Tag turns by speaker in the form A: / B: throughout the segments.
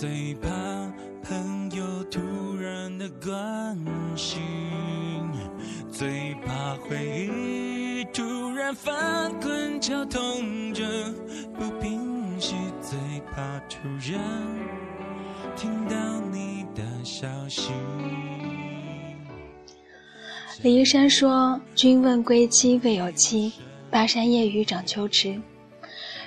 A: 最怕朋友突然的关心，最怕回忆突然翻滚绞痛着不平息，最怕突然听到你的消息。
B: 李义山说：“君问归期未有期，巴山夜雨涨秋池。”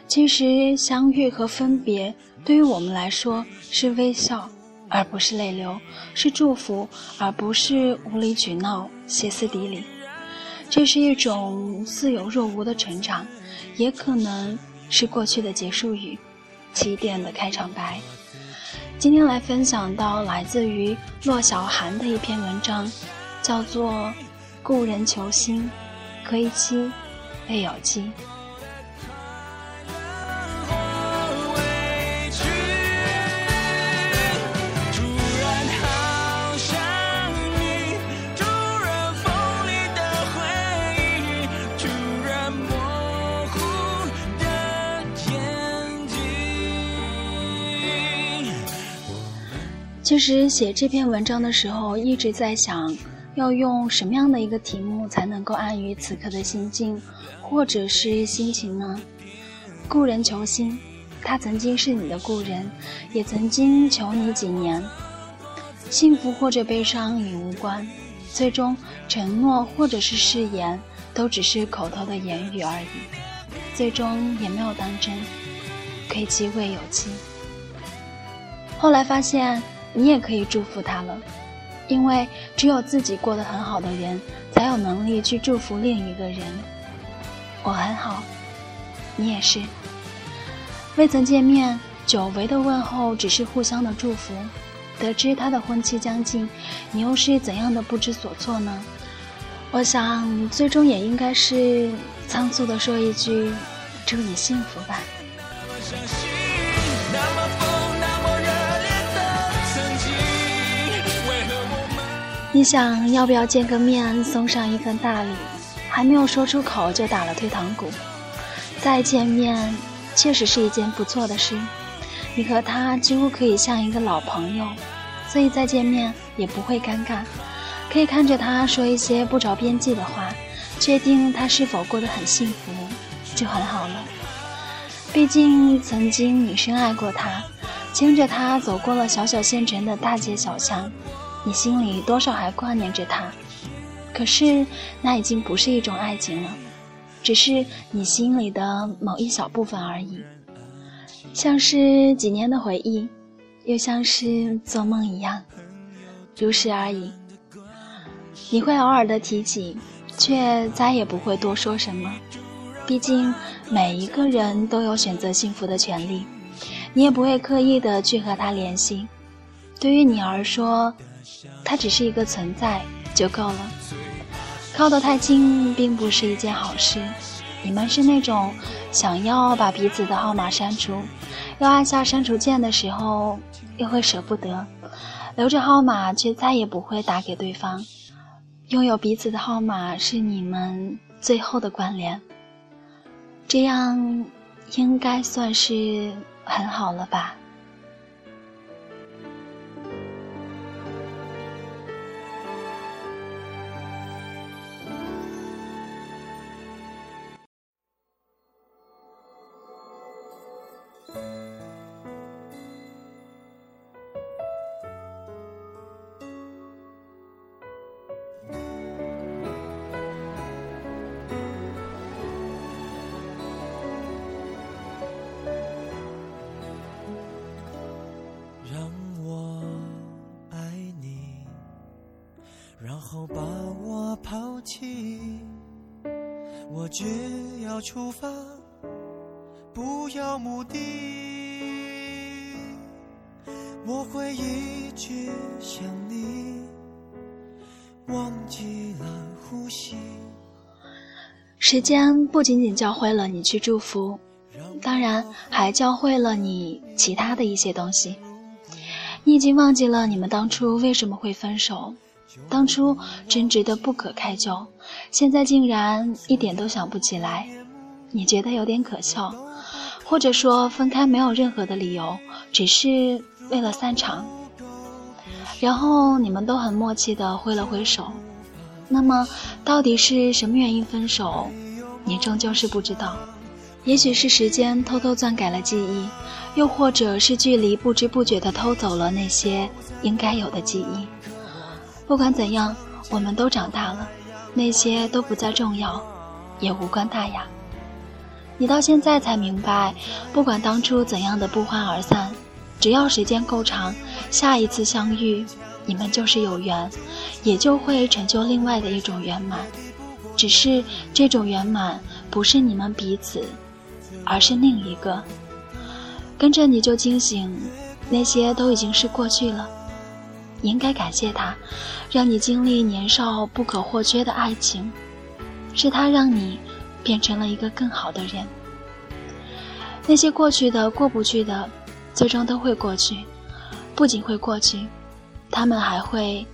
B: 其实，相遇和分别对于我们来说是微笑，而不是泪流；是祝福，而不是无理取闹、歇斯底里。这是一种似有若无的成长，也可能是过去的结束语，起点的开场白。今天来分享到来自于骆小寒的一篇文章。叫做故人求新，可以期未有期。其实写这篇文章的时候，一直在想。要用什么样的一个题目才能够安于此刻的心境，或者是心情呢？故人求新，他曾经是你的故人，也曾经求你几年。幸福或者悲伤已无关，最终承诺或者是誓言都只是口头的言语而已，最终也没有当真。可期未有期。后来发现，你也可以祝福他了。因为只有自己过得很好的人，才有能力去祝福另一个人。我很好，你也是。未曾见面，久违的问候只是互相的祝福。得知他的婚期将近，你又是怎样的不知所措呢？我想，最终也应该是仓促的说一句：“祝你幸福吧。”那么你想要不要见个面，送上一份大礼？还没有说出口就打了退堂鼓。再见面，确实是一件不错的事。你和他几乎可以像一个老朋友，所以再见面也不会尴尬。可以看着他说一些不着边际的话，确定他是否过得很幸福，就很好了。毕竟曾经你深爱过他，牵着他走过了小小县城的大街小巷。你心里多少还挂念着他，可是那已经不是一种爱情了，只是你心里的某一小部分而已，像是几年的回忆，又像是做梦一样，如是而已。你会偶尔的提起，却再也不会多说什么，毕竟每一个人都有选择幸福的权利，你也不会刻意的去和他联系。对于你而说。他只是一个存在就够了，靠得太近并不是一件好事。你们是那种想要把彼此的号码删除，要按下删除键的时候，又会舍不得留着号码，却再也不会打给对方。拥有彼此的号码是你们最后的关联，这样应该算是很好了吧。
A: 然后把我抛弃，我只要出发，不要目的。我会一直想你，忘记了呼吸。
B: 时间不仅仅教会了你去祝福，当然还教会了你其他的一些东西。你已经忘记了你们当初为什么会分手。当初争执的不可开交，现在竟然一点都想不起来。你觉得有点可笑，或者说分开没有任何的理由，只是为了散场。然后你们都很默契的挥了挥手。那么，到底是什么原因分手？你终究是不知道。也许是时间偷偷篡改了记忆，又或者是距离不知不觉的偷走了那些应该有的记忆。不管怎样，我们都长大了，那些都不再重要，也无关大雅。你到现在才明白，不管当初怎样的不欢而散，只要时间够长，下一次相遇，你们就是有缘，也就会成就另外的一种圆满。只是这种圆满不是你们彼此，而是另一个。跟着你就惊醒，那些都已经是过去了。你应该感谢他，让你经历年少不可或缺的爱情，是他让你变成了一个更好的人。那些过去的、过不去的，最终都会过去。不仅会过去，他们还会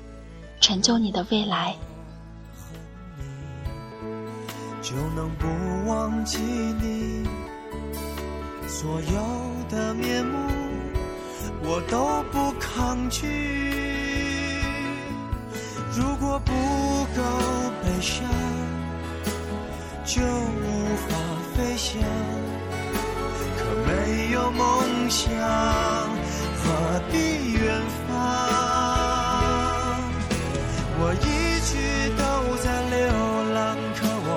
B: 成就你的未来。就能不忘记你所有的面目，我都不抗拒。如果不够悲伤，就无法飞翔。可没有梦想，何必远方？我一直都在流浪。可我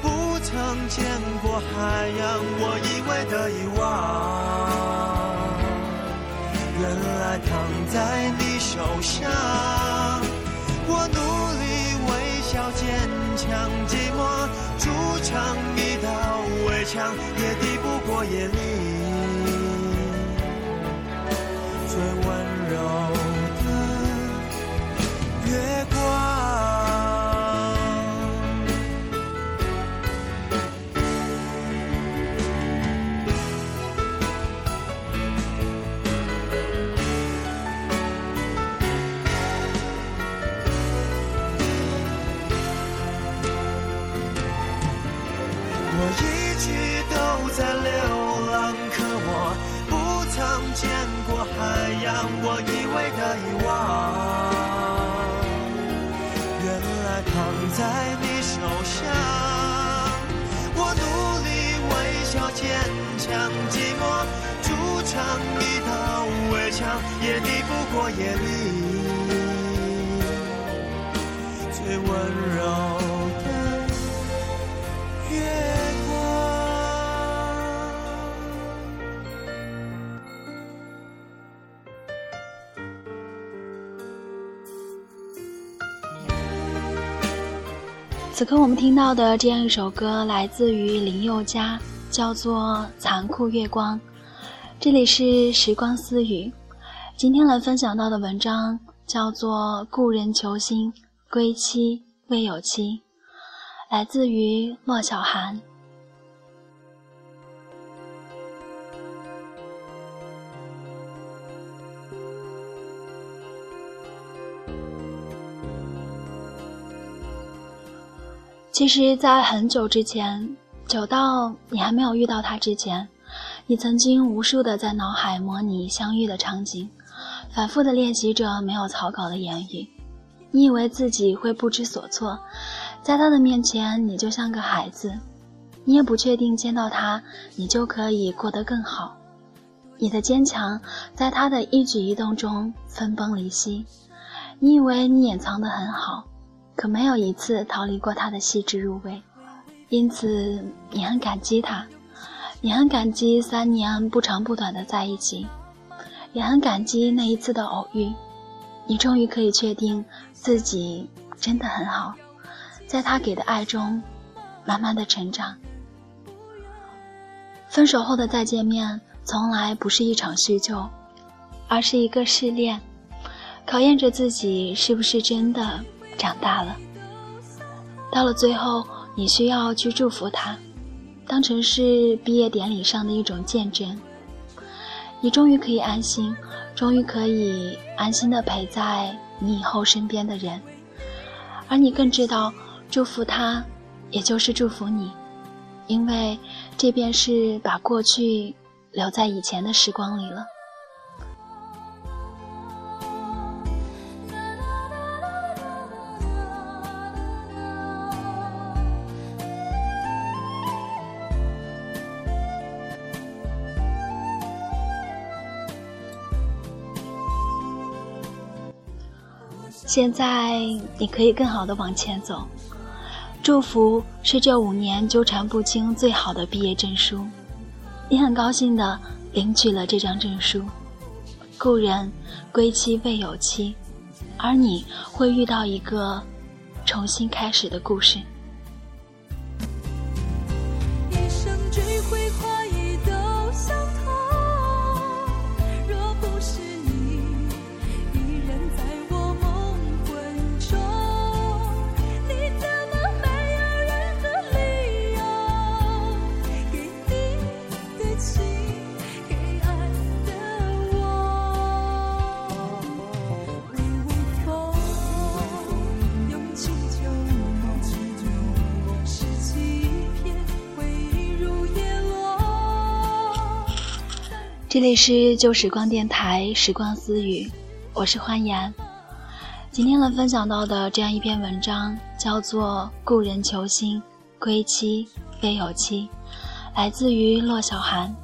B: 不曾见过海洋，我以为的遗忘，原来躺在你手上。抵不我以为的遗忘，原来躺在你手上。我努力微笑坚强，寂寞筑成一道围墙，也抵不过夜里最温柔。此刻我们听到的这样一首歌，来自于林宥嘉，叫做《残酷月光》。这里是时光私语，今天来分享到的文章叫做《故人求新，归期未有期》，来自于莫小寒。其实，在很久之前，久到你还没有遇到他之前，你曾经无数的在脑海模拟相遇的场景，反复的练习着没有草稿的言语。你以为自己会不知所措，在他的面前，你就像个孩子。你也不确定见到他，你就可以过得更好。你的坚强，在他的一举一动中分崩离析。你以为你掩藏得很好。可没有一次逃离过他的细致入微，因此你很感激他，你很感激三年不长不短的在一起，也很感激那一次的偶遇。你终于可以确定自己真的很好，在他给的爱中，慢慢的成长。分手后的再见面，从来不是一场叙旧，而是一个试炼，考验着自己是不是真的。长大了，到了最后，你需要去祝福他，当成是毕业典礼上的一种见证。你终于可以安心，终于可以安心的陪在你以后身边的人，而你更知道，祝福他，也就是祝福你，因为这便是把过去留在以前的时光里了。现在你可以更好的往前走。祝福是这五年纠缠不清最好的毕业证书，你很高兴的领取了这张证书。故人归期未有期，而你会遇到一个重新开始的故事。这里是旧时光电台时光私语，我是欢颜。今天呢，分享到的这样一篇文章叫做《故人求新，归期非有期》，来自于骆小寒。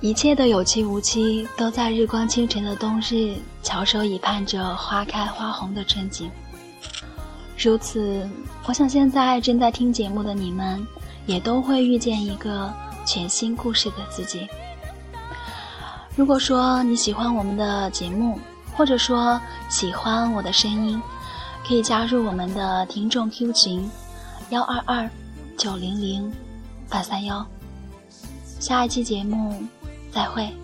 B: 一切的有期无期，都在日光清晨的冬日，翘首以盼着花开花红的春景。如此，我想现在正在听节目的你们，也都会遇见一个全新故事的自己。如果说你喜欢我们的节目，或者说喜欢我的声音，可以加入我们的听众 Q 群：幺二二九零零八三幺。下一期节目再会。